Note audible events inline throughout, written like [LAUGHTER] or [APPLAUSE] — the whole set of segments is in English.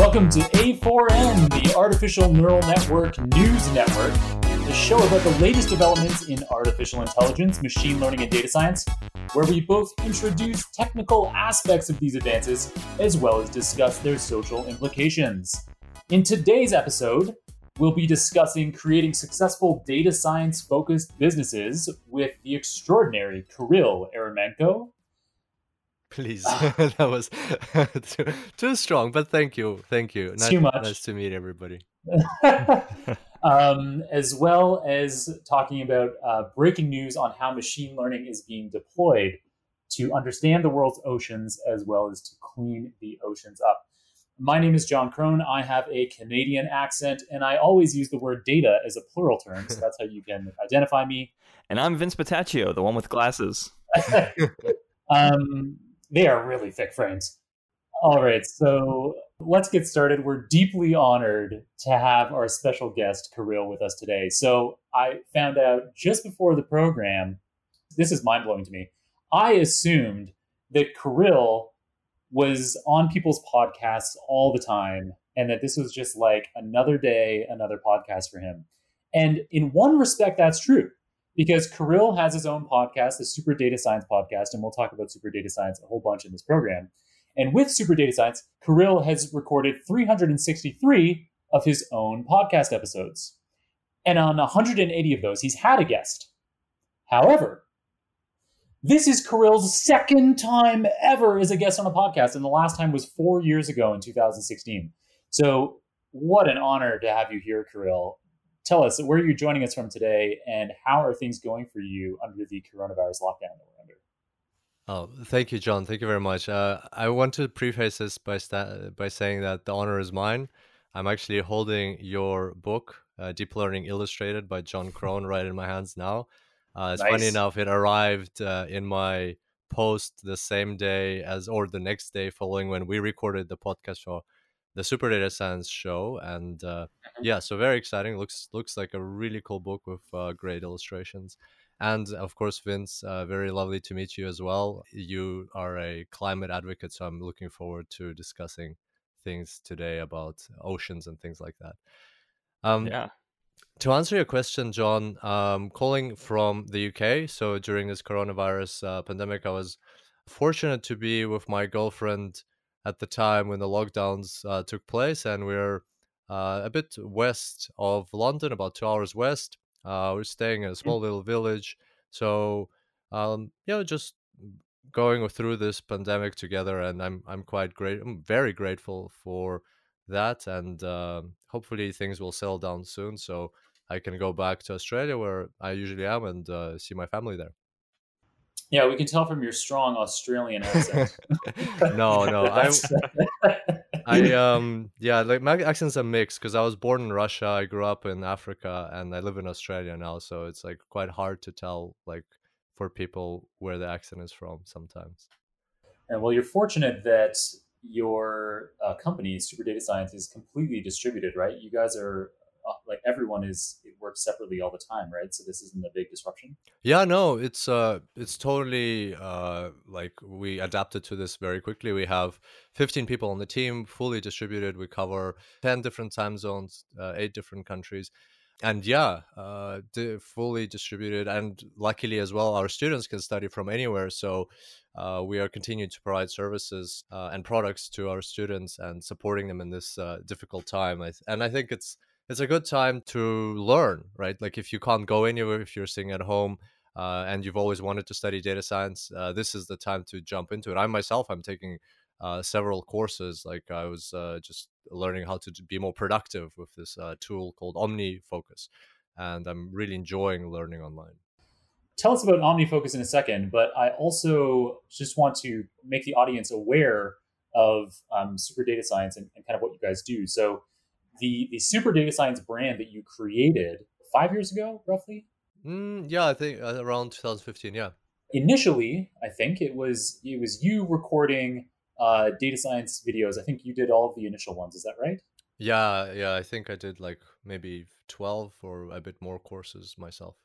Welcome to A4N, the Artificial Neural Network News Network, the show about the latest developments in artificial intelligence, machine learning, and data science, where we both introduce technical aspects of these advances as well as discuss their social implications. In today's episode, we'll be discussing creating successful data science focused businesses with the extraordinary Kirill Eremenko. Please, [LAUGHS] that was [LAUGHS] too, too, strong, but thank you, thank you. Nice, too much. Nice to meet everybody. [LAUGHS] um, as well as talking about uh, breaking news on how machine learning is being deployed to understand the world's oceans as well as to clean the oceans up. My name is Jon Krohn. I have a Canadian accent, and I always use the word data as a plural term, so that's how you can identify me. And I'm Vince Petaccio, the one with glasses. um, they are really thick frames. All right, so let's get started. We're deeply honored to have our special guest, Kirill, with us today. So I found out just before the program, this is mind blowing to me. I assumed that Kirill was on people's podcasts all the time and that this was just like another day, another podcast for him. And in one respect, that's true because Kirill has his own podcast, the Super Data Science podcast, and we'll talk about Super Data Science a whole bunch in this program. And with Super Data Science, Kirill has recorded 363 of his own podcast episodes. And on 180 of those, he's had a guest. However, this is Kirill's second time ever as a guest on a podcast, and the last time was four years ago in 2016. So, what an honor to have you here, Kirill. Tell us where you're joining us from today, and how are things going for you under the coronavirus lockdown that we're under? Oh, thank you, Jon. Thank you very much. Uh, I want to preface this by sta- by saying that the honor is mine. I'm actually holding your book, uh, Deep Learning Illustrated by Jon Krohn, right in my hands now. Uh, it's nice. funny enough, it arrived uh, in my post the same day as, or the next day following when we recorded the podcast show, the Super Data Science show, and uh, mm-hmm. yeah, so very exciting. looks looks like a really cool book with uh, great illustrations. And of course, Vince, uh, very lovely to meet you as well. You are a climate advocate, so I'm looking forward to discussing things today about oceans and things like that. Um, yeah to answer your question, Jon, um, calling from the UK. So during this coronavirus uh, pandemic, I was fortunate to be with my girlfriend at the time when the lockdowns uh, took place, and we're uh, a bit west of London, about two hours west. Uh, we're staying in a small little village, so um, you know, just going through this pandemic together, and I'm I'm quite great. I'm very grateful for that, and uh, hopefully things will settle down soon. So I can go back to Australia where I usually am and uh, see my family there. Yeah, we can tell from your strong Australian accent. [LAUGHS] no, no, [LAUGHS] I, I, um, yeah, like my accent's a mix because I was born in Russia, I grew up in Africa, and I live in Australia now. So it's like quite hard to tell, like, for people where the accent is from sometimes. And well, you're fortunate that your uh, company, Super Data Science, is completely distributed, right? You guys are like everyone is it works separately all the time right? So this isn't a big disruption? Yeah no it's uh it's totally uh like we adapted to this very quickly. We have 15 people on the team fully distributed. We cover 10 different time zones uh, eight different countries. And yeah uh fully distributed. And luckily as well our students can study from anywhere. So uh, we are continuing to provide services uh, and products to our students and supporting them in this uh, difficult time. I th- and I think it's it's a good time to learn, right? Like if you can't go anywhere, if you're sitting at home uh, and you've always wanted to study data science, uh, this is the time to jump into it. I myself, I'm taking uh, several courses. Like I was uh, just learning how to be more productive with this uh, tool called OmniFocus, and I'm really enjoying learning online. Tell us about OmniFocus in a second, but I also just want to make the audience aware of um, super data science and, and kind of what you guys do. So the the super data science brand that you created five years ago, roughly. Mm, yeah, I think uh, around 2015. Yeah. Initially, I think it was it was you recording uh, data science videos. I think you did all of the initial ones. Is that right? Yeah, yeah. I think I did like maybe 12 or a bit more courses myself.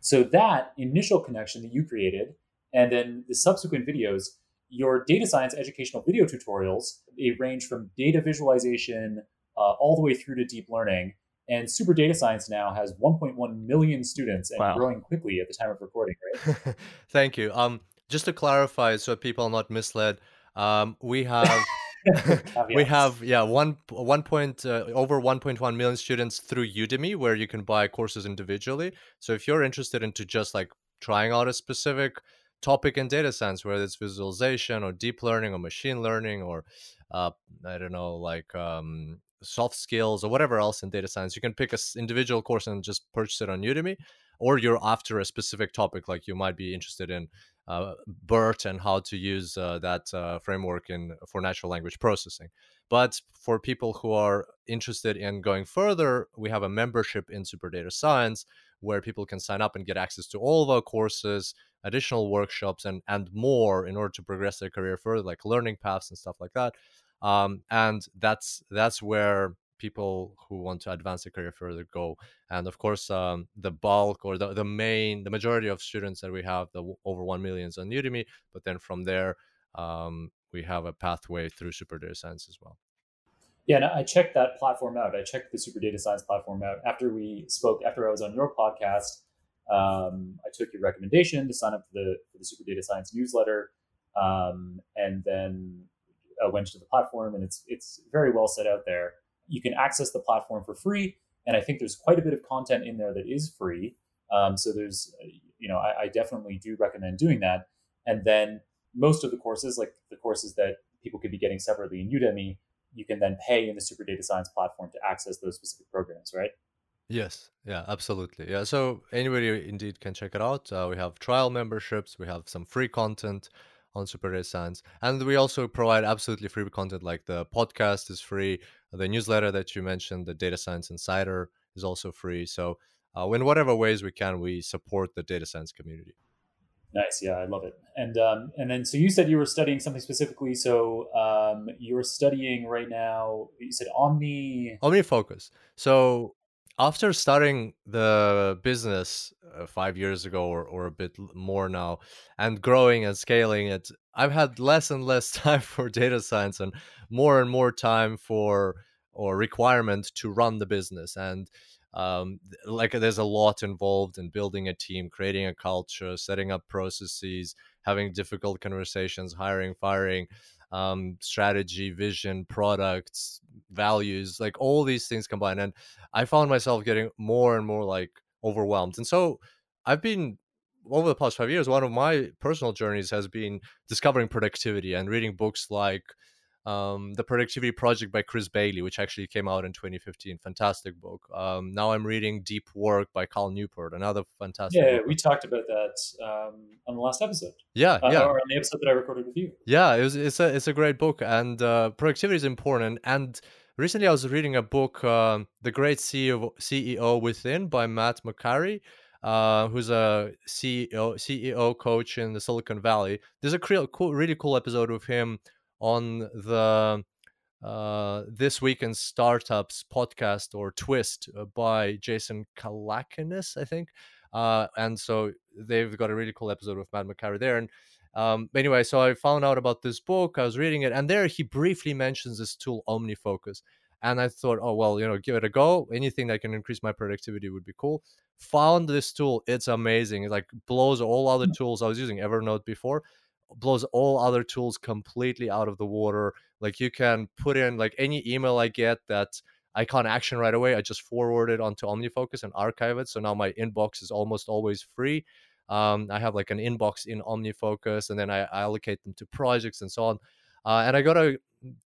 So that initial connection that you created, and then the subsequent videos, your data science educational video tutorials, they range from data visualization uh, all the way through to deep learning. And Super Data Science now has 1.1 million students and wow. growing quickly at the time of recording, right? [LAUGHS] Thank you. Um, just to clarify, so people are not misled, um, we have [LAUGHS] [LAUGHS] we have yeah one one point uh, over 1.1 million students through Udemy where you can buy courses individually. So if you're interested into just like trying out a specific topic in data science, whether it's visualization or deep learning or machine learning or uh, I don't know like um, soft skills or whatever else in data science, you can pick a individual course and just purchase it on Udemy. Or you're after a specific topic, like you might be interested in uh, BERT and how to use uh, that uh, framework in for natural language processing. But for people who are interested in going further, we have a membership in Super Data Science where people can sign up and get access to all of our courses, additional workshops, and and more in order to progress their career further, like learning paths and stuff like that. Um, and that's that's where people who want to advance their career further go. And of course, um, the bulk or the, the main, the majority of students that we have, the over 1 million is on Udemy. But then from there, um, we have a pathway through Super Data Science as well. Yeah, and I checked that platform out. I checked the Super Data Science platform out after we spoke, after I was on your podcast. Um, I took your recommendation to sign up for the, for the Super Data Science newsletter. Um, and then Went to the platform, and it's it's very well set out there you can access the platform for free. And I think there's quite a bit of content in there that is free. Um, so there's, you know, I, I definitely do recommend doing that. And then most of the courses, like the courses that people could be getting separately in Udemy, you can then pay in the Super Data Science platform to access those specific programs, right? Yes, yeah, absolutely. Yeah, so anybody indeed can check it out. Uh, we have trial memberships, we have some free content on Super Data Science, and we also provide absolutely free content like the podcast is free, the newsletter that you mentioned, the Data Science Insider, is also free. So, uh, in whatever ways we can, we support the data science community. Nice, yeah, I love it. And um, and then so you said you were studying something specifically. So um, you're studying right now. You said Omni. OmniFocus. So after starting the business uh, five years ago or, or a bit more now and growing and scaling it i've had less and less [LAUGHS] time for data science and more and more time for or requirement to run the business. And um, like there's a lot involved in building a team creating a culture setting up processes having difficult conversations hiring firing um, strategy, vision, products, values, like all these things combined. And I found myself getting more and more like overwhelmed. And so I've been over the past five years, one of my personal journeys has been discovering productivity and reading books like um, the Productivity Project by Chris Bailey, which actually came out in 2015. Fantastic book. Um, now I'm reading Deep Work by Cal Newport, another fantastic. Yeah, book. we talked about that um, on the last episode. Yeah, uh, yeah, or on the episode that I recorded with you. Yeah, it was, it's a it's a great book, and uh, productivity is important. And recently, I was reading a book, uh, The Great CEO CEO Within by Matt Mochary. Uh, who's a CEO CEO coach in the Silicon Valley? There's a cool, really cool episode with him on the uh, This Week in Startups podcast or Twist uh, by Jason Calacanis, I think. Uh, and so they've got a really cool episode with Matt Mochary there. And um, anyway, so I found out about this book. I was reading it, and there he briefly mentions this tool, OmniFocus. And I thought, oh, well, you know, give it a go. Anything that can increase my productivity would be cool. Found this tool. It's amazing. It like blows all other mm. tools I was using Evernote before blows all other tools completely out of the water. Like you can put in like any email I get that I can't action right away. I just forward it onto OmniFocus and archive it. So now my inbox is almost always free. Um, I have like an inbox in OmniFocus, and then I, I allocate them to projects and so on. Uh, and I got to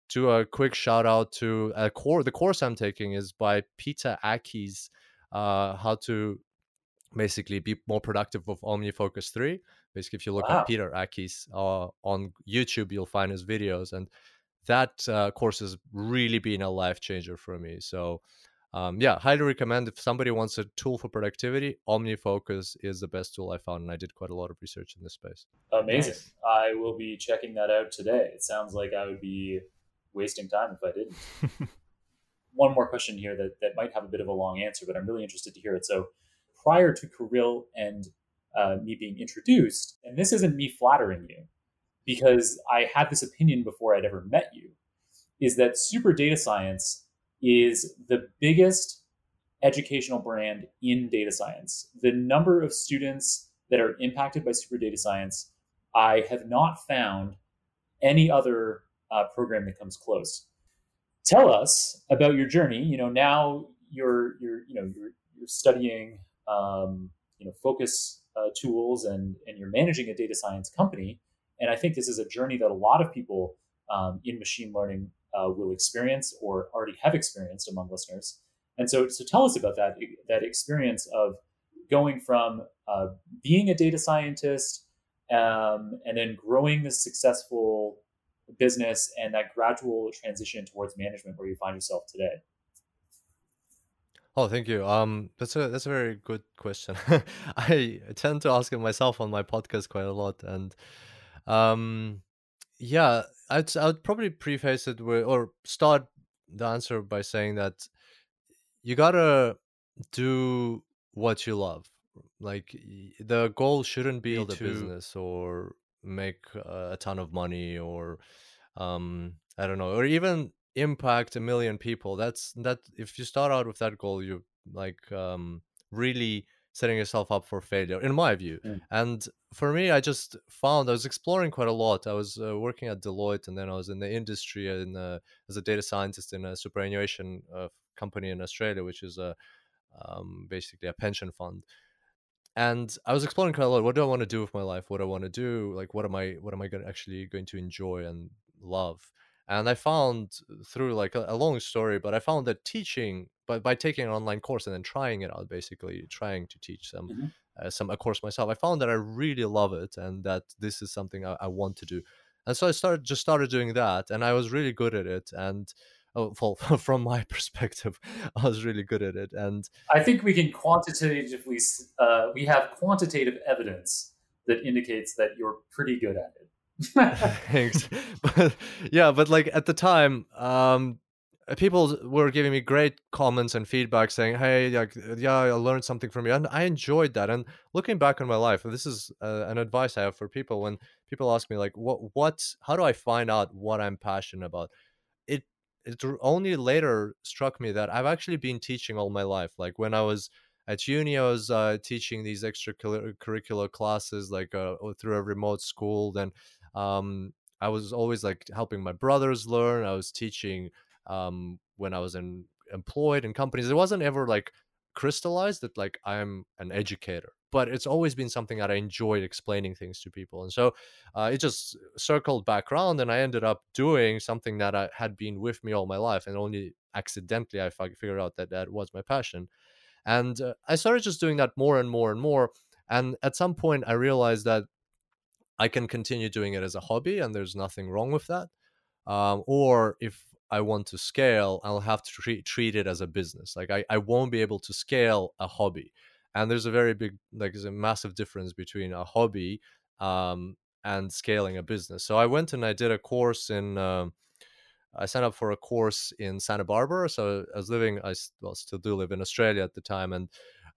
do a quick shout out to a core. The course I'm taking is by Peter Akkies, uh, how to basically be more productive with OmniFocus 3. Basically, if you look wow. at Peter Akkies uh, on YouTube, you'll find his videos. And that uh, course has really been a life changer for me. So, um, yeah, highly recommend if somebody wants a tool for productivity, OmniFocus is the best tool I found. And I did quite a lot of research in this space. Amazing. Nice. I will be checking that out today. It sounds like I would be wasting time if I didn't. [LAUGHS] One more question here that, that might have a bit of a long answer, but I'm really interested to hear it. So, prior to Kirill and uh, me being introduced, and this isn't me flattering you, because I had this opinion before I'd ever met you, is that Super Data Science is the biggest educational brand in data science. The number of students that are impacted by Super Data Science, I have not found any other uh, program that comes close. Tell us about your journey. You know, now you're you're you know you're you're studying um, you know focus uh, tools and and you're managing a data science company. And I think this is a journey that a lot of people um, in machine learning uh, will experience or already have experienced among listeners. And so, so tell us about that that experience of going from uh, being a data scientist um, and then growing a successful business and that gradual transition towards management where you find yourself today. Oh, thank you. Um, that's a that's a very good question. [LAUGHS] I tend to ask it myself on my podcast quite a lot, and um, yeah, I'd I'd probably preface it with or start the answer by saying that you gotta do what you love. Like the goal shouldn't be build a business or make a ton of money or um I don't know or even impact a million people that's that if you start out with that goal you're like um really setting yourself up for failure in my view. Mm. and for me i just found i was exploring quite a lot. I was uh, working at deloitte and then i was in the industry uh, as a data scientist in a superannuation uh, company in australia which is a um, basically a pension fund. And i was exploring quite a lot. What do i want to do with my life? What do i want to do? Like what am i what am i going actually going to enjoy and love and i found through like a, a, long story but i found that teaching but by taking an online course and then trying it out basically trying to teach some mm-hmm. uh, some a course myself i found that i really love it and that this is something I, I, want to do and so i started just started doing that and i was really good at it and oh, well, [LAUGHS] from my [LAUGHS] perspective i was really good at it and i think we can quantitatively uh, we have quantitative evidence that indicates that you're pretty good at it [LAUGHS] Thanks. But yeah, but like at the time, um, people were giving me great comments and feedback saying, "Hey, like, yeah, I learned something from you," and I enjoyed that. And looking back on my life, this is uh, an advice I have for people when people ask me, like, "What, what? How do I find out what I'm passionate about?" It it only later struck me that I've actually been teaching all my life. Like when I was at uni, I was uh, teaching these extracurricular classes, like uh, through a remote school. Then um, I was always like helping my brothers learn. I was teaching um, when I was in, employed in companies. It wasn't ever like crystallized that like I'm an educator, but it's always been something that I enjoyed explaining things to people. And so uh, it just circled back around, and I ended up doing something that I had been with me all my life, and only accidentally I figured out that that was my passion. And uh, I started just doing that more and more and more. And at some point, I realized that I can continue doing it as a hobby, and there's nothing wrong with that. Um, or if I want to scale, I'll have to treat, treat it as a business. Like I, I won't be able to scale a hobby. And there's a very big, like, there's a massive difference between a hobby um, and scaling a business. So I went and I did a course in, uh, I signed up for a course in Santa Barbara. So I was living, I well, still do live in Australia at the time. And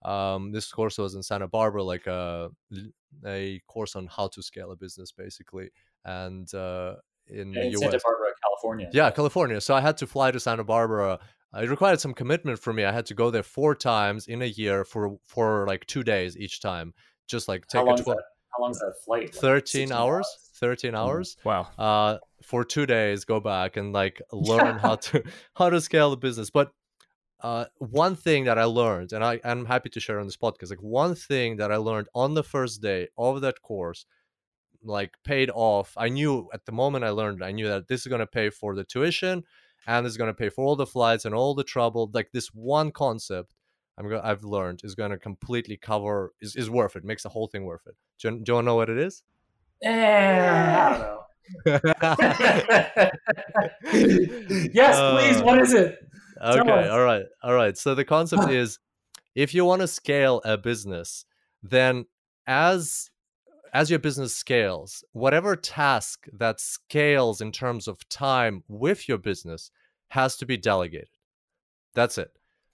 um, this course was in Santa Barbara, like a a course on how to scale a business, basically, and uh, in, in Santa Barbara, California. Yeah, California. So I had to fly to Santa Barbara. It required some commitment for me. I had to go there four times in a year for for like two days each time. Just like take how a tw- that, how long is that flight? Like Thirteen hours. hours. 13 mm-hmm. hours mm, wow uh for two days go back and like [LAUGHS] learn how to how to scale the business but uh, one thing that I learned, and I, I'm happy to share on this podcast, like one thing that I learned on the first day of that course, like paid off. I knew at the moment I learned, I knew that this is going to pay for the tuition and it's going to pay for all the flights and all the trouble. Like this one concept I'm go- I've learned is going to completely cover, is, is worth it, makes the whole thing worth it. Do you, do you want to know what it is? I don't know. yes, please. Uh, what is it? Okay, all right, all right. So the concept [SIGHS] is, if you want to scale a business, then as as your business scales, whatever task that scales in terms of time with your business has to be delegated. That's it.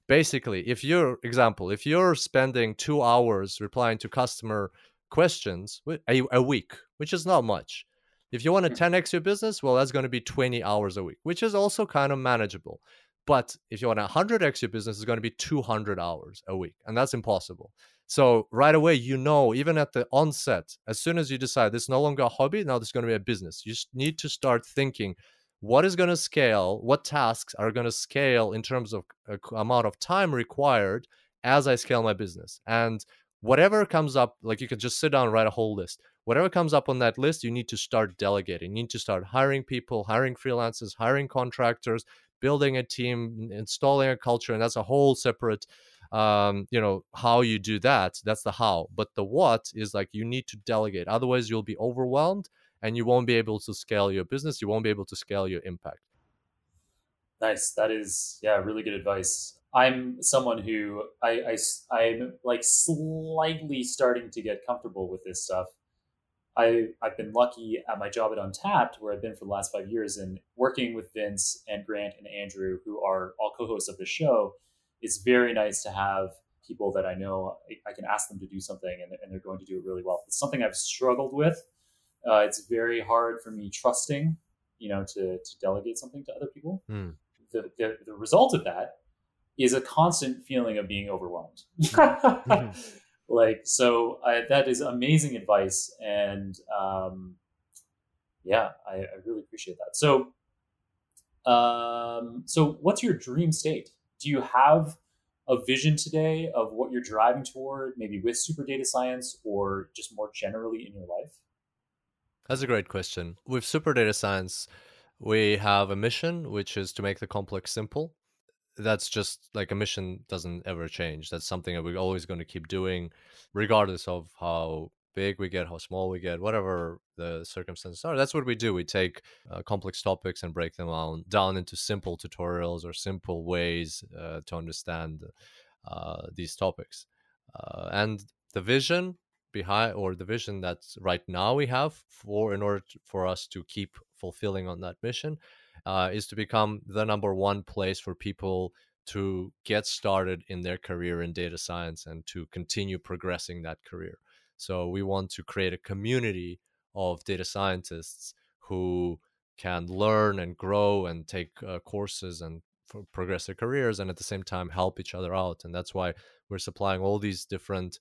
Basically, if you're example, if you're spending two hours replying to customer questions a, a week, which is not much, If you want hmm. to 10x your business, well, that's going to be 20 hours a week, which is also kind of manageable. But if you want to 100x your business, it's going to be 200 hours a week, and that's impossible. So right away, you know, even at the onset, as soon as you decide this is no longer a hobby, now this is going to be a business. You need to start thinking what is going to scale, what tasks are going to scale in terms of uh, amount of time required as I scale my business. And whatever comes up, like you can just sit down and write a whole list. Whatever comes up on that list, you need to start delegating. You need to start hiring people, hiring freelancers, hiring contractors, building a team, installing a culture, and that's a whole separate um, you know how you do that that's the how. But the what is like you need to delegate otherwise you'll be overwhelmed and you won't be able to scale your business you won't be able to scale your impact. Nice that is yeah really good advice. I'm someone who i, I i'm like slightly starting to get comfortable with this stuff I, I've been lucky at my job at untapt, where I've been for the last five years, and working with Vince and Grant and Andrew, who are all co-hosts of the show it's very nice to have people that I know I, I can ask them to do something and, and, they're going to do it really well. It's something I've struggled with. Uh, it's very hard for me trusting, you know, to, to delegate something to other people. Mm. The, the, the, result of that is a constant feeling of being overwhelmed. mm-hmm. [LAUGHS] Like, so I, that is amazing advice. And um, yeah, I, I really appreciate that. So, um, so what's your dream state? do you have a vision today of what you're driving toward, maybe with super data science or just more generally in your life? That's a great question. With super data science, we have a mission, which is to make the complex simple. That's just like a mission doesn't ever change. That's something that we're always going to keep doing, regardless of how big we get, how small we get, whatever the circumstances are. That's what we do. We take uh, complex topics and break them down, down into simple tutorials or simple ways uh, to understand uh, these topics. Uh, and the vision behind, or the vision that right now we have for in order to, for us to keep fulfilling on that mission, uh, is to become the number one place for people to get started in their career in data science and to continue progressing that career. So we want to create a community of data scientists who can learn and grow and take uh, courses and progress their careers and at the same time help each other out. And that's why we're supplying all these different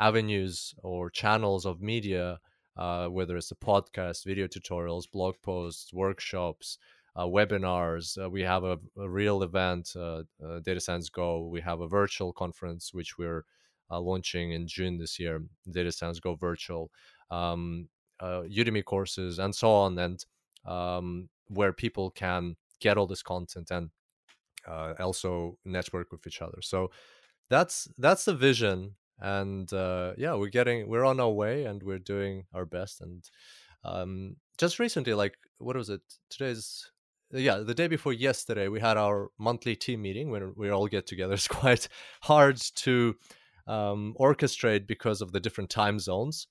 avenues or channels of media, uh, whether it's a podcast, video tutorials, blog posts, workshops, webinars. Uh, we have a, a real event, uh, uh, Data Science Go. We have a virtual conference, which we're uh, launching in June this year. Data Science Go Virtual, um, uh, Udemy courses, and so on, and um, where people can get all this content and uh, also network with each other. So that's that's the vision, and uh, yeah, we're getting we're on our way, and we're doing our best. And um, just recently, like what was it? Today's yeah the day before yesterday we had our monthly team meeting when we all get together [LAUGHS] it's quite hard to um, orchestrate because of the different time zones.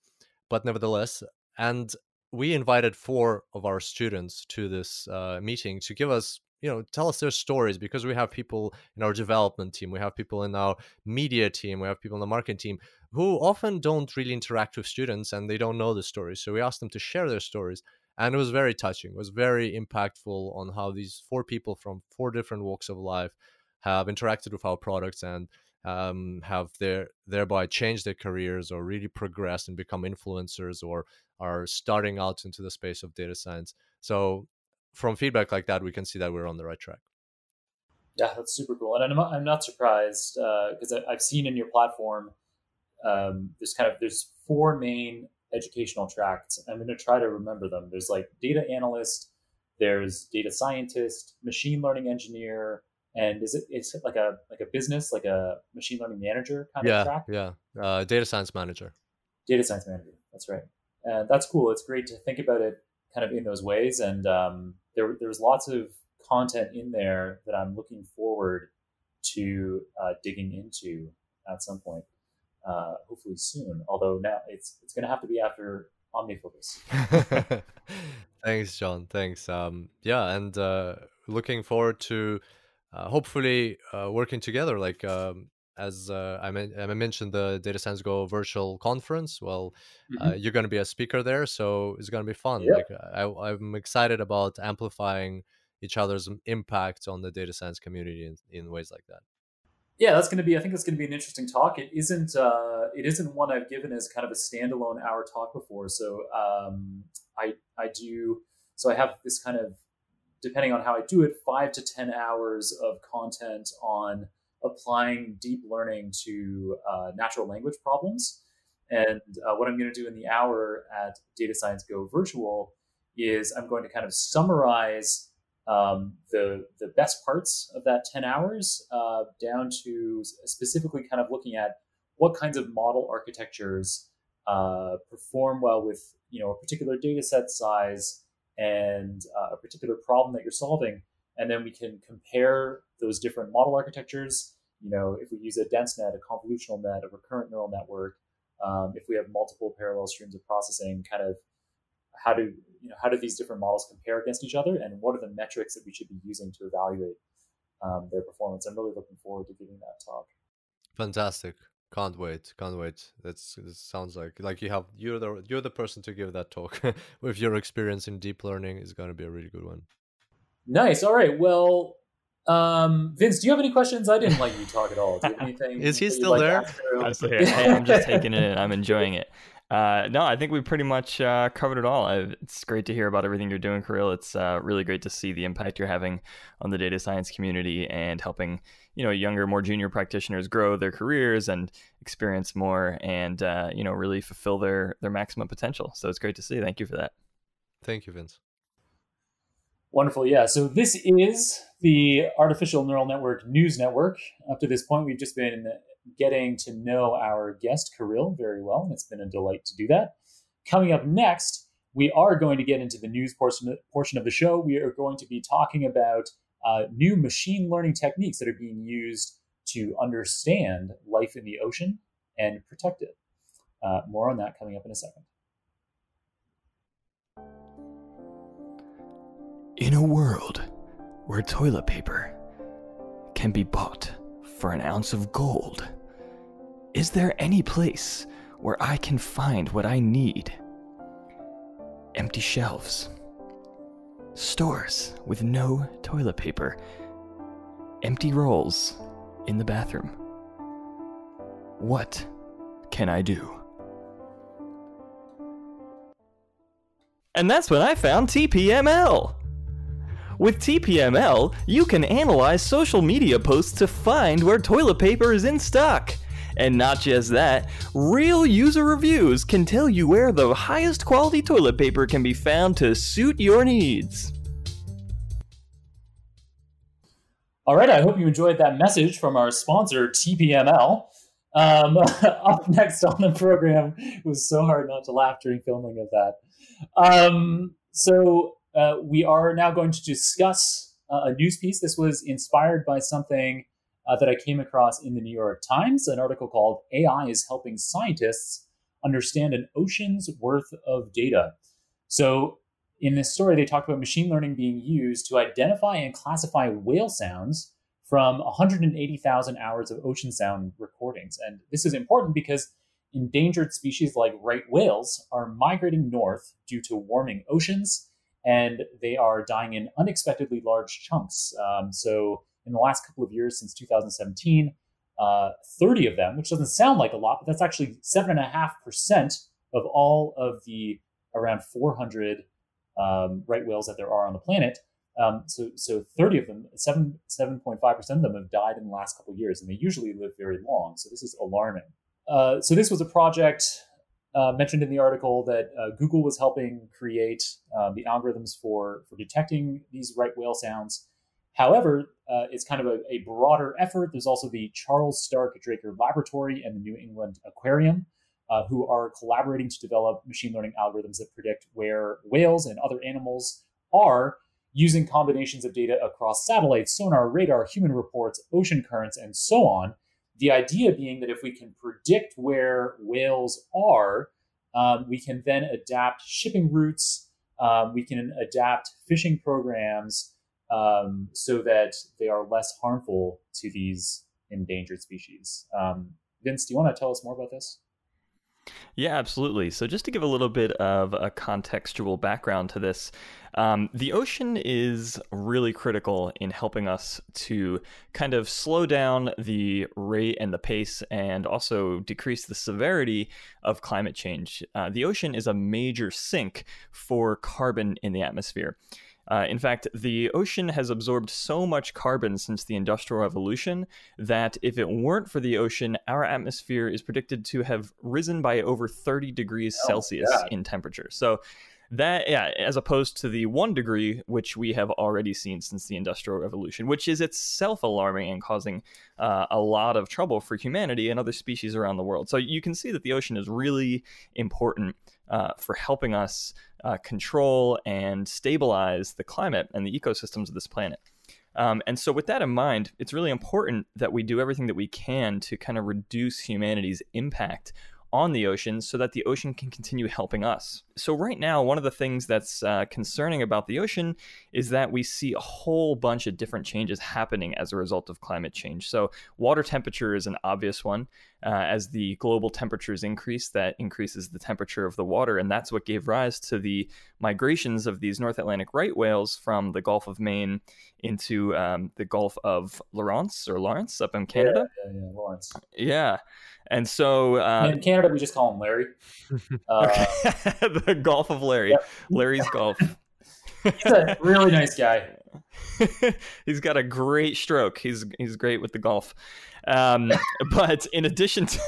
But nevertheless, and we invited four of our students to this uh, meeting to give us you know tell us their stories because we have people in our development team we have people in our media team we have people in the marketing team who often don't really interact with students and they don't know the stories so we asked them to share their stories and it was very touching it was very impactful on how these four people from four different walks of life have interacted with our products and um, have their thereby changed their careers or really progressed and become influencers or are starting out into the space of data science. So from feedback like that, we can see that we're on the right track. Yeah, that's super cool, and I'm, I'm not surprised because uh, I've seen in your platform um, there's kind of there's four main educational tracks. I'm going to try to remember them. There's like data analyst, there's data scientist, machine learning engineer, and is it it's like a like a business like a machine learning manager kind yeah, of track yeah. Uh, data science manager. Data science manager. That's right. And that's cool. It's great to think about it kind of in those ways. And um, there, there's lots of content in there that i'm looking forward to uh, digging into at some point uh, hopefully soon although now it's it's going to have to be after OmniFocus [LAUGHS] [LAUGHS] thanks jon thanks um, yeah and uh, looking forward to uh, hopefully uh, working together like um, as uh, I, men- I, mentioned the Data Science Go virtual conference. Well, uh, mm-hmm. you're going to be a speaker there, so it's going to be fun. Yep. Like I, am excited about amplifying each other's impact on the data science community in, in ways like that. Yeah, that's going to be. I think that's going to be an interesting talk. It isn't. Uh, it isn't one I've given as kind of a standalone hour talk before. So um, I I do. So I have this kind of, depending on how I do it, five to ten hours of content on applying deep learning to uh, natural language problems. And uh, what I'm going to do in the hour at Data Science Go Virtual is I'm going to kind of summarize um, the the best parts of that 10 hours uh, down to specifically kind of looking at what kinds of model architectures uh, perform well with you know a particular data set size and uh, a particular problem that you're solving and then we can compare those different model architectures. You know, if we use a dense net, a convolutional net, a recurrent neural network, um, if we have multiple parallel streams of processing, kind of how do you know how do these different models compare against each other, and what are the metrics that we should be using to evaluate um, their performance? I'm really looking forward to giving that talk. Fantastic. Can't wait. Can't wait. That's it sounds like like you have you're the you're the person to give that talk [LAUGHS] with your experience in deep learning is going to be a really good one. Nice. All right. Well, um, Vince, do you have any questions? I didn't like you talk at all. Do you have [LAUGHS] anything? Is he still there? Like there? hey, I'm just taking it in. I'm enjoying it. [LAUGHS] Uh, no, I think we pretty much uh, covered it all. I, it's great to hear about everything you're doing, Kirill. It's uh, really great to see the impact you're having on the data science community and helping you know younger, more junior practitioners grow their careers and experience more, and uh, you know really fulfill their their maximum potential. So it's great to see. Thank you for that. Thank you, Vince. Wonderful. Yeah. So this is the Artificial Neural Network News Network. Up to this point, we've just been getting to know our guest, Kirill, very well, and it's been a delight to do that. Coming up next, we are going to get into the news portion, of the show. We are going to be talking about uh, new machine learning techniques that are being used to understand life in the ocean and protect it. Uh, more on that coming up in a second. In a world where toilet paper can be bought for an ounce of gold, is there any place where I can find what I need? Empty shelves, stores with no toilet paper, empty rolls in the bathroom. What can I do? And that's when I found TPML. With TPML, you can analyze social media posts to find where toilet paper is in stock. And not just that, real user reviews can tell you where the highest quality toilet paper can be found to suit your needs. All right, I hope you enjoyed that message from our sponsor, TPML. Um, [LAUGHS] up next on the program, it was so hard not to laugh during filming of that. Um, so, uh, we are now going to discuss uh, a news piece. This was inspired by something uh, that I came across in the New York Times, an article called AI is Helping Scientists Understand an Ocean's Worth of Data. So, in this story, they talked about machine learning being used to identify and classify whale sounds from 180,000 hours of ocean sound recordings. And this is important because endangered species like right whales are migrating north due to warming oceans and they are dying in unexpectedly large chunks. Um, so, in the last couple of years, since 2017, uh, 30 of them, which doesn't sound like a lot, but that's actually 7.5% of all of the around 400 um, right whales that there are on the planet. Um, so, so 30 of them, 7, 7.5% of them have died in the last couple of years, and they usually live very long. So, this is alarming. Uh, so, this was a project uh, mentioned in the article that uh, Google was helping create uh, the algorithms for, for detecting these right whale sounds. However, uh, it's kind of a, a, broader effort. There's also the Charles Stark Draper Laboratory and the New England Aquarium, uh, who are collaborating to develop machine learning algorithms that predict where whales and other animals are using combinations of data across satellites, sonar, radar, human reports, ocean currents, and so on the idea being that if we can predict where whales are, um, we can then adapt shipping routes, um, we can adapt fishing programs um, so that they are less harmful to these endangered species. Um, Vince, do you want to tell us more about this? Yeah, absolutely. So, just to give a little bit of a contextual background to this, um, the ocean is really critical in helping us to kind of slow down the rate and the pace and also decrease the severity of climate change. Uh, the ocean is a major sink for carbon in the atmosphere. Uh, in fact, the ocean has absorbed so much carbon since the Industrial Revolution that if it weren't for the ocean, our atmosphere is predicted to have risen by over 30 degrees oh, Celsius yeah. in temperature. So, that yeah as opposed to the one degree which we have already seen since the industrial revolution which is itself alarming and causing uh, a lot of trouble for humanity and other species around the world so you can see that the ocean is really important uh, for helping us uh, control and stabilize the climate and the ecosystems of this planet. Um, and so, with that in mind, it's really important that we do everything that we can to kind of reduce humanity's impact on the ocean so that the ocean can continue helping us. So, right now, one of the things that's uh, concerning about the ocean is that we see a whole bunch of different changes happening as a result of climate change. So, water temperature is an obvious one. Uh, as the global temperatures increase, that increases the temperature of the water. And that's what gave rise to the migrations of these North Atlantic right whales from the Gulf of Maine into um, the Gulf of Lawrence or Lawrence up in Canada. Yeah, yeah, yeah Lawrence. Yeah. And so uh, in Canada, we just call him Larry. [LAUGHS] Uh, [LAUGHS] the golf of Larry, yep. Larry's Golf. [LAUGHS] He's a really nice guy. he's got a great stroke. He's he's great with the golf. Um, but in addition to,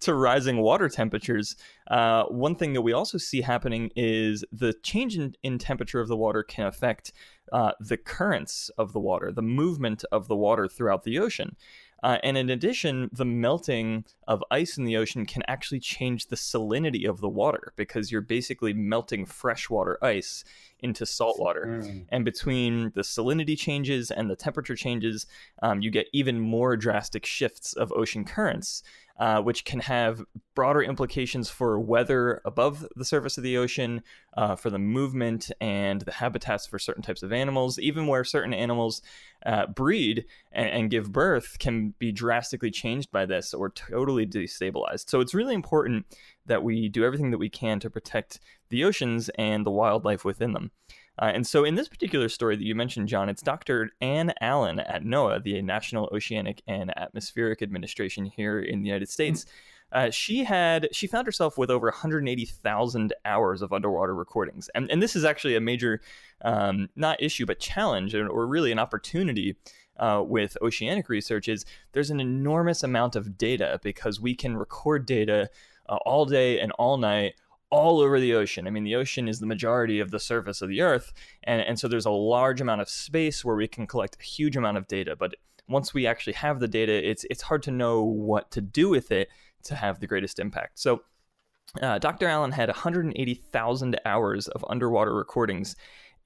to rising water temperatures, uh, one thing that we also see happening is the change in, in temperature of the water can affect uh, the currents of the water, the movement of the water throughout the ocean. Uh, and in addition, the melting of ice in the ocean can actually change the salinity of the water because you're basically melting freshwater ice into salt water. Mm. And between the salinity changes and the temperature changes, um, you get even more drastic shifts of ocean currents uh, which can have broader implications for weather above the surface of the ocean, uh, for the movement and the habitats for certain types of animals, even where certain animals uh, breed and, and, give birth can be drastically changed by this or totally destabilized. So it's really important that we do everything that we can to protect the oceans and the wildlife within them. Uh, and so, in this particular story that you mentioned, Jon, it's Dr. Anne Allen at NOAA, the National Oceanic and Atmospheric Administration here in the United States. Uh, she had she found herself with over 180,000 hours of underwater recordings, and and this is actually a major um, not issue but challenge or, or really an opportunity uh, with oceanic research is there's an enormous amount of data because we can record data uh, all day and all night all over the ocean. I mean, the ocean is the majority of the surface of the Earth, and, and so there's a large amount of space where we can collect a huge amount of data. But once we actually have the data, it's it's hard to know what to do with it to have the greatest impact. So, uh, Dr. Allen had 180,000 hours of underwater recordings.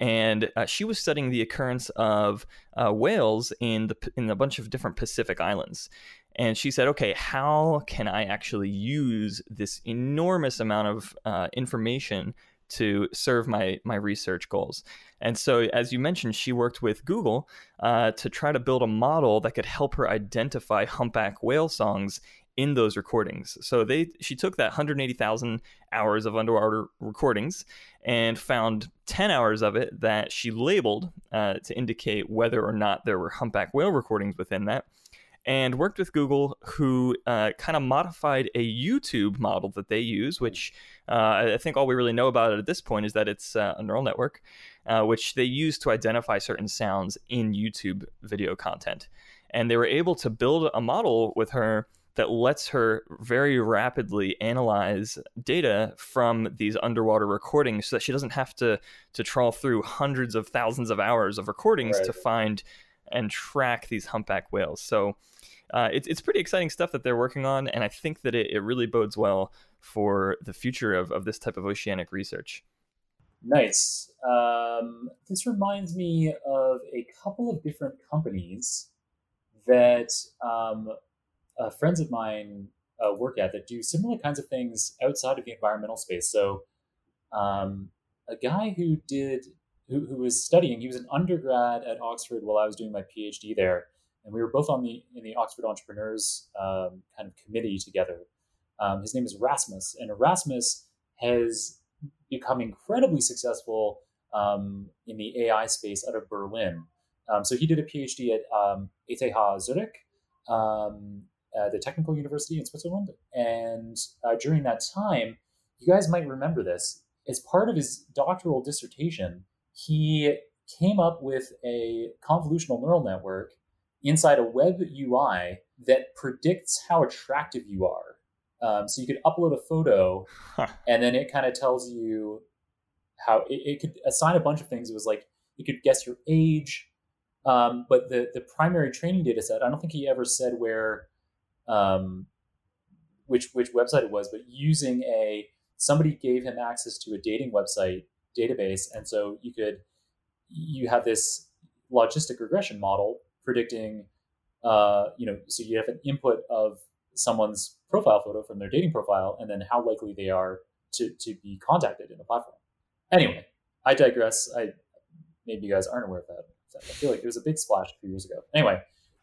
And uh, she was studying the occurrence of uh, whales in the in a bunch of different Pacific islands, and she said, okay, how can I actually use this enormous amount of uh, information to serve my, my research goals? And so, as you mentioned, she worked with Google uh, to try to build a model that could help her identify humpback whale songs in those recordings. So they she took that 180,000 hours of underwater recordings and found 10 hours of it that she labeled uh, to indicate whether or not there were humpback whale recordings within that and worked with Google, who uh, kind of modified a YouTube model that they use, which uh, I think all we really know about it at this point is that it's uh, a neural network, uh, which they use to identify certain sounds in YouTube video content. And they were able to build a model with her that lets her very rapidly analyze data from these underwater recordings so that she doesn't have to to trawl through hundreds of thousands of hours of recordings right. to find and track these humpback whales. So uh, it's, it's pretty exciting stuff that they're working on, and I think that it, it really bodes well for the future of, of this type of oceanic research. Nice. Um, this reminds me of a couple of different companies that um, uh, friends of mine uh, work at that do similar kinds of things outside of the environmental space. So, um, a guy who did who, who was studying, he was an undergrad at Oxford while I was doing my PhD there, and we were both on the in the Oxford Entrepreneurs um, kind of committee together. Um, his name is Erasmus, and Erasmus has become incredibly successful um, in the AI space out of Berlin. Um, so he did a PhD at um, ETH Zurich, um, the Technical University in Switzerland, and uh, during that time, you guys might remember this. As part of his doctoral dissertation, he came up with a convolutional neural network inside a web UI that predicts how attractive you are. Um, so you could upload a photo, huh. and then it kind of tells you how it, it, could assign a bunch of things. It was like it could guess your age, um, but the the primary training data set. I don't think he ever said where, um, which which website it was, but using a somebody gave him access to a dating website database, and so you could you have this logistic regression model predicting, uh, you know, so you have an input of someone's profile photo from their dating profile, and then how likely they are to to be contacted in the platform. Anyway, I digress. I maybe you guys aren't aware of that. I feel like it was a big splash a few years ago. Anyway,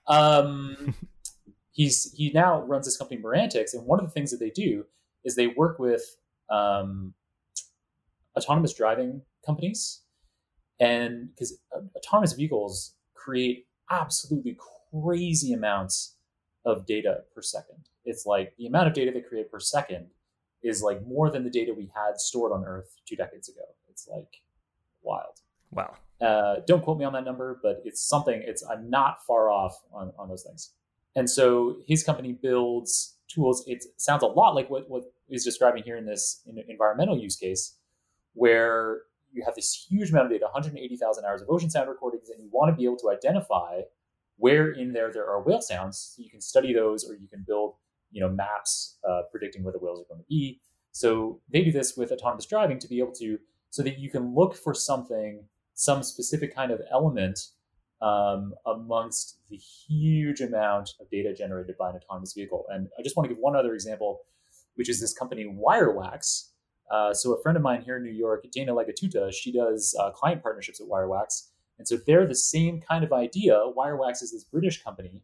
um, [LAUGHS] he's he now runs this company Merantix, and one of the things that they do is they work with um, autonomous driving companies, and because uh, autonomous vehicles create absolutely crazy amounts of data per second. It's like the amount of data they create per second is like more than the data we had stored on Earth two decades ago. It's like wild. Wow. Uh, don't quote me on that number, but it's something. It's I'm not far off on, on those things. And so his company builds tools. It sounds a lot like what what is describing here in this in environmental use case, where you have this huge amount of data, 180,000 hours of ocean sound recordings, and you want to be able to identify where in there there are whale sounds. So you can study those, or you can build you know maps uh, predicting where the whales are going to be. So they do this with autonomous driving to be able to so that you can look for something, some specific kind of element um, amongst the huge amount of data generated by an autonomous vehicle. And I just want to give one other example, which is this company Wirewax. Uh, so a friend of mine here in New York, Dana Legatuta, she does uh, client partnerships at Wirewax. And so they're the same kind of idea. Wirewax is this British company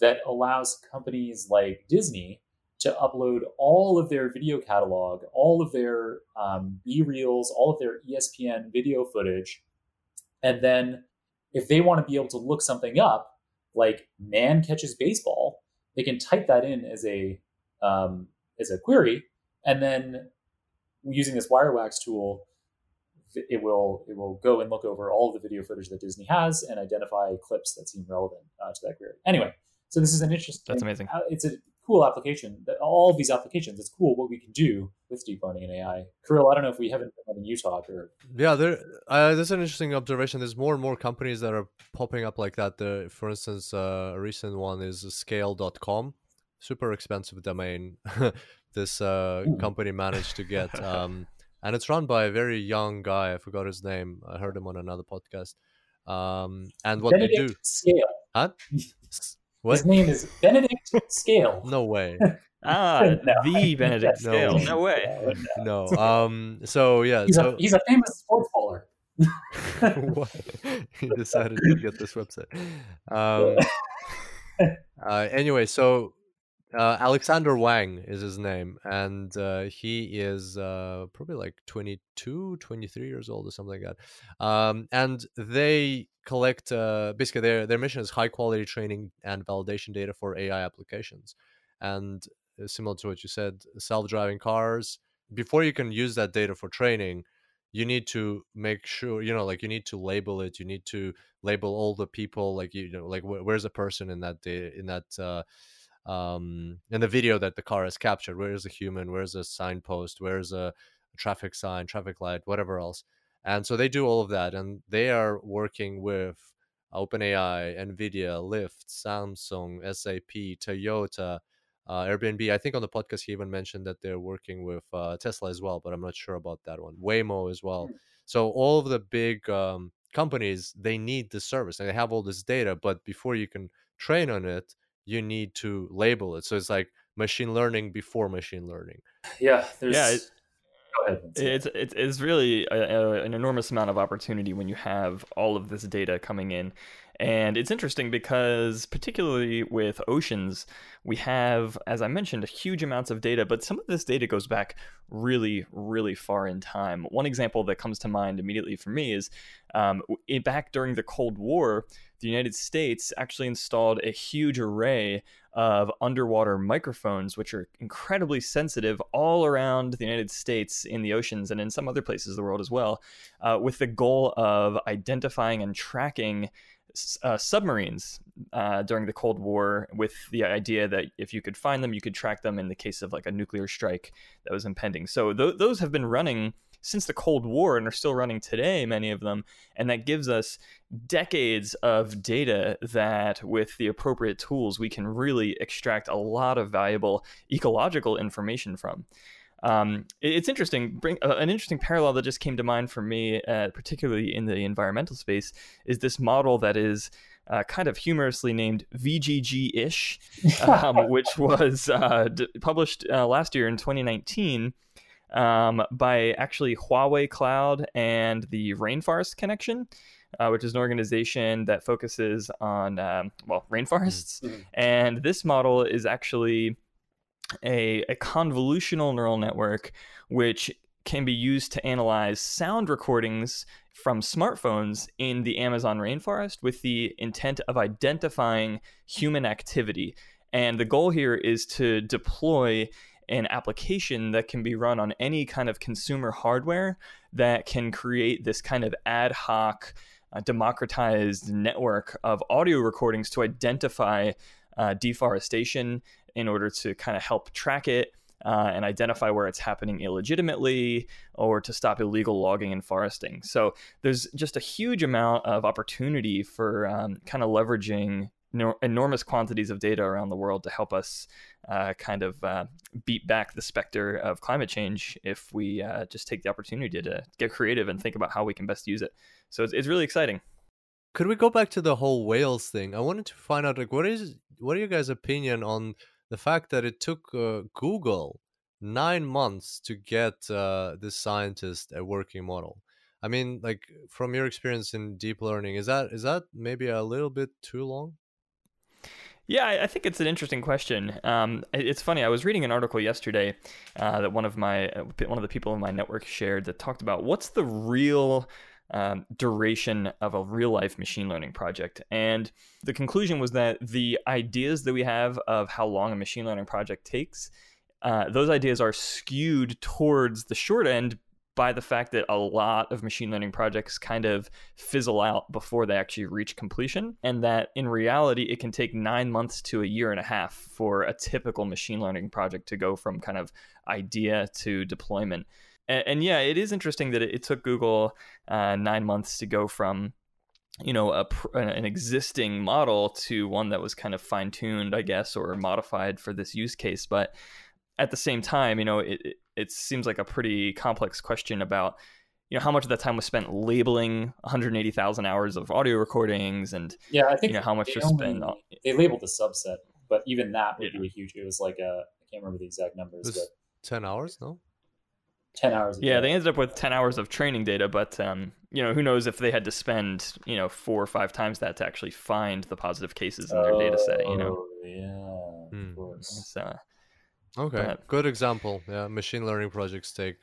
that allows companies like Disney to upload all of their video catalog, all of their um, B-rolls, all of their ESPN video footage. And then if they want to be able to look something up, like man catches baseball, they can type that in as a um, as a query, and then using this Wirewax tool, it will it will go and look over all of the video footage that Disney has and identify clips that seem relevant uh, to that query. Anyway, so this is an interesting. That's amazing. Uh, it's a cool application. That all of these applications, it's cool what we can do with deep learning and AI. Kirill, I don't know if we haven't been letting you talk or. Yeah, there. Uh, there's an interesting observation. There's more and more companies that are popping up like that. There, for instance, uh, a recent one is Scale.com, super expensive domain. [LAUGHS] this uh, company managed to get, [LAUGHS] um, and it's run by a very young guy. I forgot his name. I heard him on another podcast. Um, and what Benedict they do? Scale. Huh? [LAUGHS] What? His name is Benedict Scale. No way. [LAUGHS] ah, no, the Benedict no. Scale. No way. No. Um. So yeah. He's, so a, he's a famous sports baller. he decided to get this website. Um. Uh, anyway, so uh, Alexander Wang is his name, and uh, he is uh, probably like 22, 23 years old or something like that. Um, and they collect uh, basically their their mission is high quality training and validation data for AI applications, and uh, similar to what you said, self driving cars. Before you can use that data for training, you need to make sure you know like you need to label it. You need to label all the people like you know like wh- where's a person in that data in that uh, um, in the video that the car has captured. Where's a human? Where's a signpost? Where's a, a traffic sign, traffic light, whatever else. And so they do all of that, and they are working with OpenAI, NVIDIA, Lyft, Samsung, SAP, Toyota, uh, Airbnb. I think on the podcast he even mentioned that they're working with uh, Tesla as well, but I'm not sure about that one. Waymo as well. Hmm. So all of the big um, companies they need this service and they have all this data, but before you can train on it, you need to label it. So it's like machine learning before machine learning. Yeah, there's yeah, it, Go ahead. Vince. It's it's, it's really a, a, an enormous amount of opportunity when you have all of this data coming in. And it's interesting because, particularly with oceans, we have, as I mentioned, huge amounts of data, but some of this data goes back really, really far in time. One example that comes to mind immediately for me is um, back during the Cold War, the United States actually installed a huge array of underwater microphones, which are incredibly sensitive all around the United States in the oceans and in some other places of the world as well, uh, with the goal of identifying and tracking uh, submarines uh, during the Cold War with the idea that if you could find them, you could track them in the case of like a nuclear strike that was impending. So th- those have been running since the Cold War and are still running today, many of them. And that gives us decades of data that, with the appropriate tools, we can really extract a lot of valuable ecological information from. Um, it's interesting. Bring uh, an interesting parallel that just came to mind for me, uh, particularly in the environmental space, is this model that is uh, kind of humorously named VGG-ish, [LAUGHS] um, which was uh, d- published uh, last year in 2019 um, by actually Huawei Cloud and the Rainforest Connection. Uh, which is an organization that focuses on um, well rainforests, mm-hmm. and this model is actually a, a convolutional neural network which can be used to analyze sound recordings from smartphones in the Amazon rainforest with the intent of identifying human activity. And the goal here is to deploy an application that can be run on any kind of consumer hardware that can create this kind of ad hoc, uh, democratized network of audio recordings to identify uh, deforestation in order to kind of help track it uh, and identify where it's happening illegitimately or to stop illegal logging and foresting. So there's just a huge amount of opportunity for um, kind of leveraging no- enormous quantities of data around the world to help us uh, kind of uh, beat back the specter of climate change if we uh, just take the opportunity to get creative and think about how we can best use it. So it's, it's really exciting. Could we go back to the whole whales thing? I wanted to find out like what is what are your guys' opinion on the fact that it took uh, Google nine months to get uh, this scientist a working model. I mean, like from your experience in deep learning, is that is that maybe a little bit too long? Yeah, I think it's an interesting question. Um, it's funny. I was reading an article yesterday uh, that one of my uh, one of the people in my network shared that talked about what's the real um, duration of a real life machine learning project. And the conclusion was that the ideas that we have of how long a machine learning project takes, uh, those ideas are skewed towards the short end by the fact that a lot of machine learning projects kind of fizzle out before they actually reach completion. And that in reality, it can take nine months to a year and a half for a typical machine learning project to go from kind of idea to deployment. And, and yeah, it is interesting that it, it took Google uh, nine months to go from you know a, an existing model to one that was kind of fine tuned, I guess, or modified for this use case. But at the same time, you know, it, it, it seems like a pretty complex question about you know how much of that time was spent labeling 180,000 hours of audio recordings and yeah, I think you know how much to spend on they labeled a subset, but even that would yeah. be a huge. It was like a I can't remember the exact numbers, but 10 hours, no? 10 hours yeah they ended up with 10 hours of training data but um, you know who knows if they had to spend you know four or five times that to actually find the positive cases in their oh, data set you know? Oh, yeah of hmm. course. Uh, okay but, good example. Yeah machine learning projects take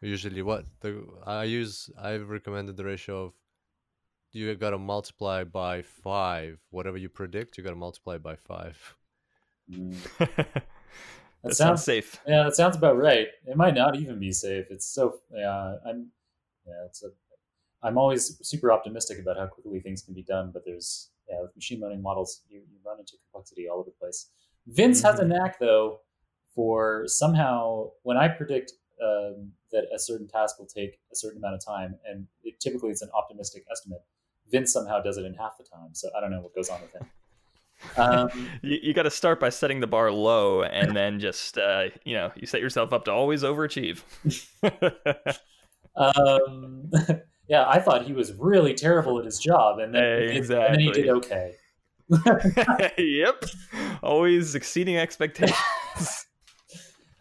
usually what? The i use i've recommended the ratio of you got to multiply by five. Whatever you predict you got to multiply by five. Mm. [LAUGHS] That, that sounds, sounds, safe. Yeah, that sounds about right. It might not even be safe. It's so yeah. I'm yeah. It's a. I'm always super optimistic about how quickly things can be done, but there's yeah with machine learning models you, you run into complexity all over the place. Vince mm-hmm. has a mm-hmm. knack though for somehow when I predict um, that a certain task will take a certain amount of time, and it, typically it's an optimistic estimate. Vince somehow does it in half the time. So I don't know what goes on with him. Um, [LAUGHS] you, you got to start by setting the bar low, and then just uh, you know you set yourself up to always overachieve. um, [LAUGHS] yeah, I thought he was really terrible at his job, and then, exactly. and then he did okay. [LAUGHS] yep, always exceeding expectations.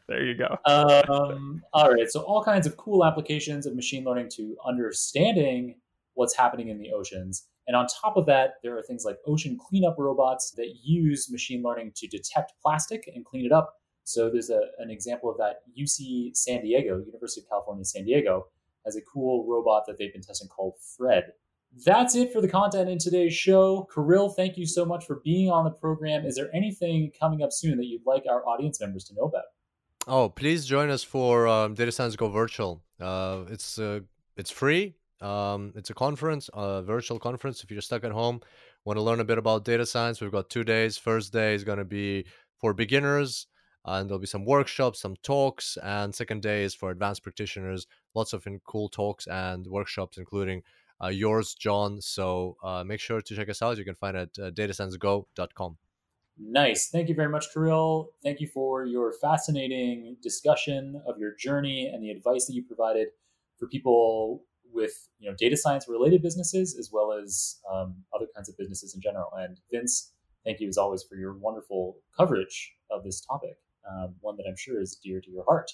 there you go. um, all right. So all kinds of cool applications of machine learning to understanding what's happening in the oceans. And on top of that, there are things like ocean cleanup robots that use machine learning to detect plastic and clean it up. So there's a, an example of that. UC San Diego, University of California, San Diego, has a cool robot that they've been testing called Fred. That's it for the content in today's show. Kirill, thank you so much for being on the program. Is there anything coming up soon that you'd like our audience members to know about? Oh, please join us for um, Data Science Go Virtual. Uh, it's uh, it's free. Um, it's a conference, a virtual conference. If you're stuck at home, want to learn a bit about data science, we've got two days. First day is going to be for beginners, and there'll be some workshops, some talks, and second day is for advanced practitioners. Lots of cool talks and workshops, including uh, yours, Jon. So uh, make sure to check us out. You can find it at uh, datasciencego.com. Nice. Thank you very much, Kirill. Thank you for your fascinating discussion of your journey and the advice that you provided for people with you know data science related businesses as well as um, other kinds of businesses in general. And Vince, thank you as always for your wonderful coverage of this topic, um, one that I'm sure is dear to your heart.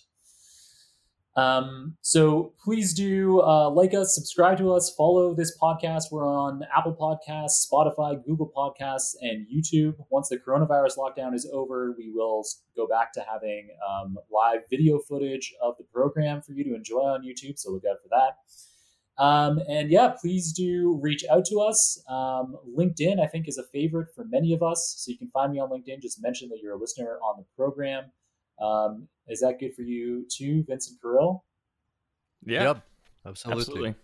Um, so please do uh, like us, subscribe to us, follow this podcast. We're on Apple Podcasts, Spotify, Google Podcasts, and YouTube. Once the coronavirus lockdown is over, we will go back to having um, live video footage of the program for you to enjoy on YouTube. So look out for that. Um, and yeah, please do reach out to us. Um, LinkedIn, I think, is a favorite for many of us. So you can find me on LinkedIn. Just mention that you're a listener on the program. Um, is that good for you too, Vincent Kirill? Yeah. Yep. Absolutely. Absolutely.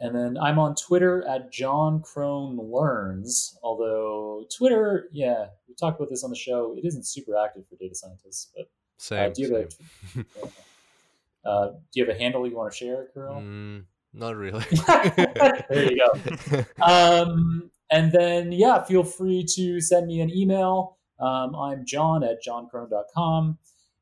And then I'm on Twitter at Jon Krohn Learns. Although Twitter, yeah, we talked about this on the show. It isn't super active for data scientists, but Same. uh, do you have same. a [LAUGHS] uh, do you have a handle you want to share, Kirill? Mm, not really. [LAUGHS] [LAUGHS] there you go. Um, and then, yeah, feel free to send me an email. Um, I'm Jon at jonkrohn.com.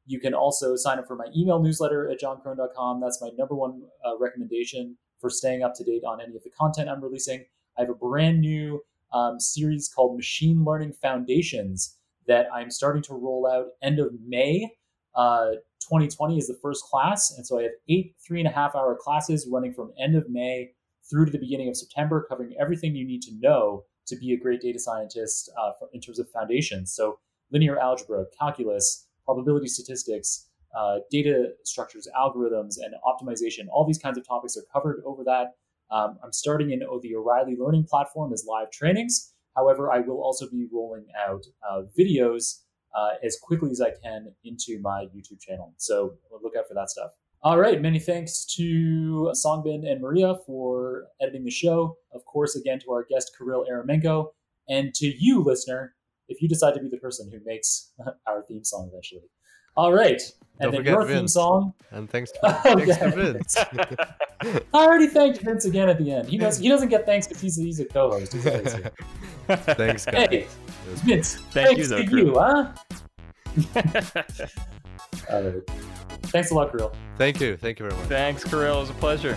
You can also sign up for my email newsletter at jonkrohn.com. That's my number one uh, recommendation for staying up to date on any of the content I'm releasing. I have a brand new um, series called Machine Learning Foundations that I'm starting to roll out end of May. Uh, 2020 is the first class. And so I have eight three and a half hour classes running from end of May through to the beginning of September, covering everything you need to know to be a great data scientist uh, for, in terms of foundations. So linear algebra, calculus, probability statistics, uh, data structures, algorithms, and optimization. All these kinds of topics are covered over that. Um, I'm starting in the O'Reilly Learning Platform as live trainings. However, I will also be rolling out uh, videos uh, as quickly as I can into my YouTube channel. So look out for that stuff. All right, many thanks to Songbin and Maria for editing the show. Of course, again to our guest Kirill Eremenko, and to you, listener, if you decide to be the person who makes [LAUGHS] our theme song eventually. All right, and Don't then forget your theme song. and thanks, Oh, thanks yeah. to Vince. [LAUGHS] I already thanked Vince again at the end. He knows he doesn't get thanks because he's, he's a co-host. He's always [LAUGHS] thanks, guys. Hey, Vince. Thank you, thanks though, to Kirill. you, huh? [LAUGHS] All right. Thanks a lot, Kirill. Thank you. Thank you very much. Thanks, Kirill. It was a pleasure.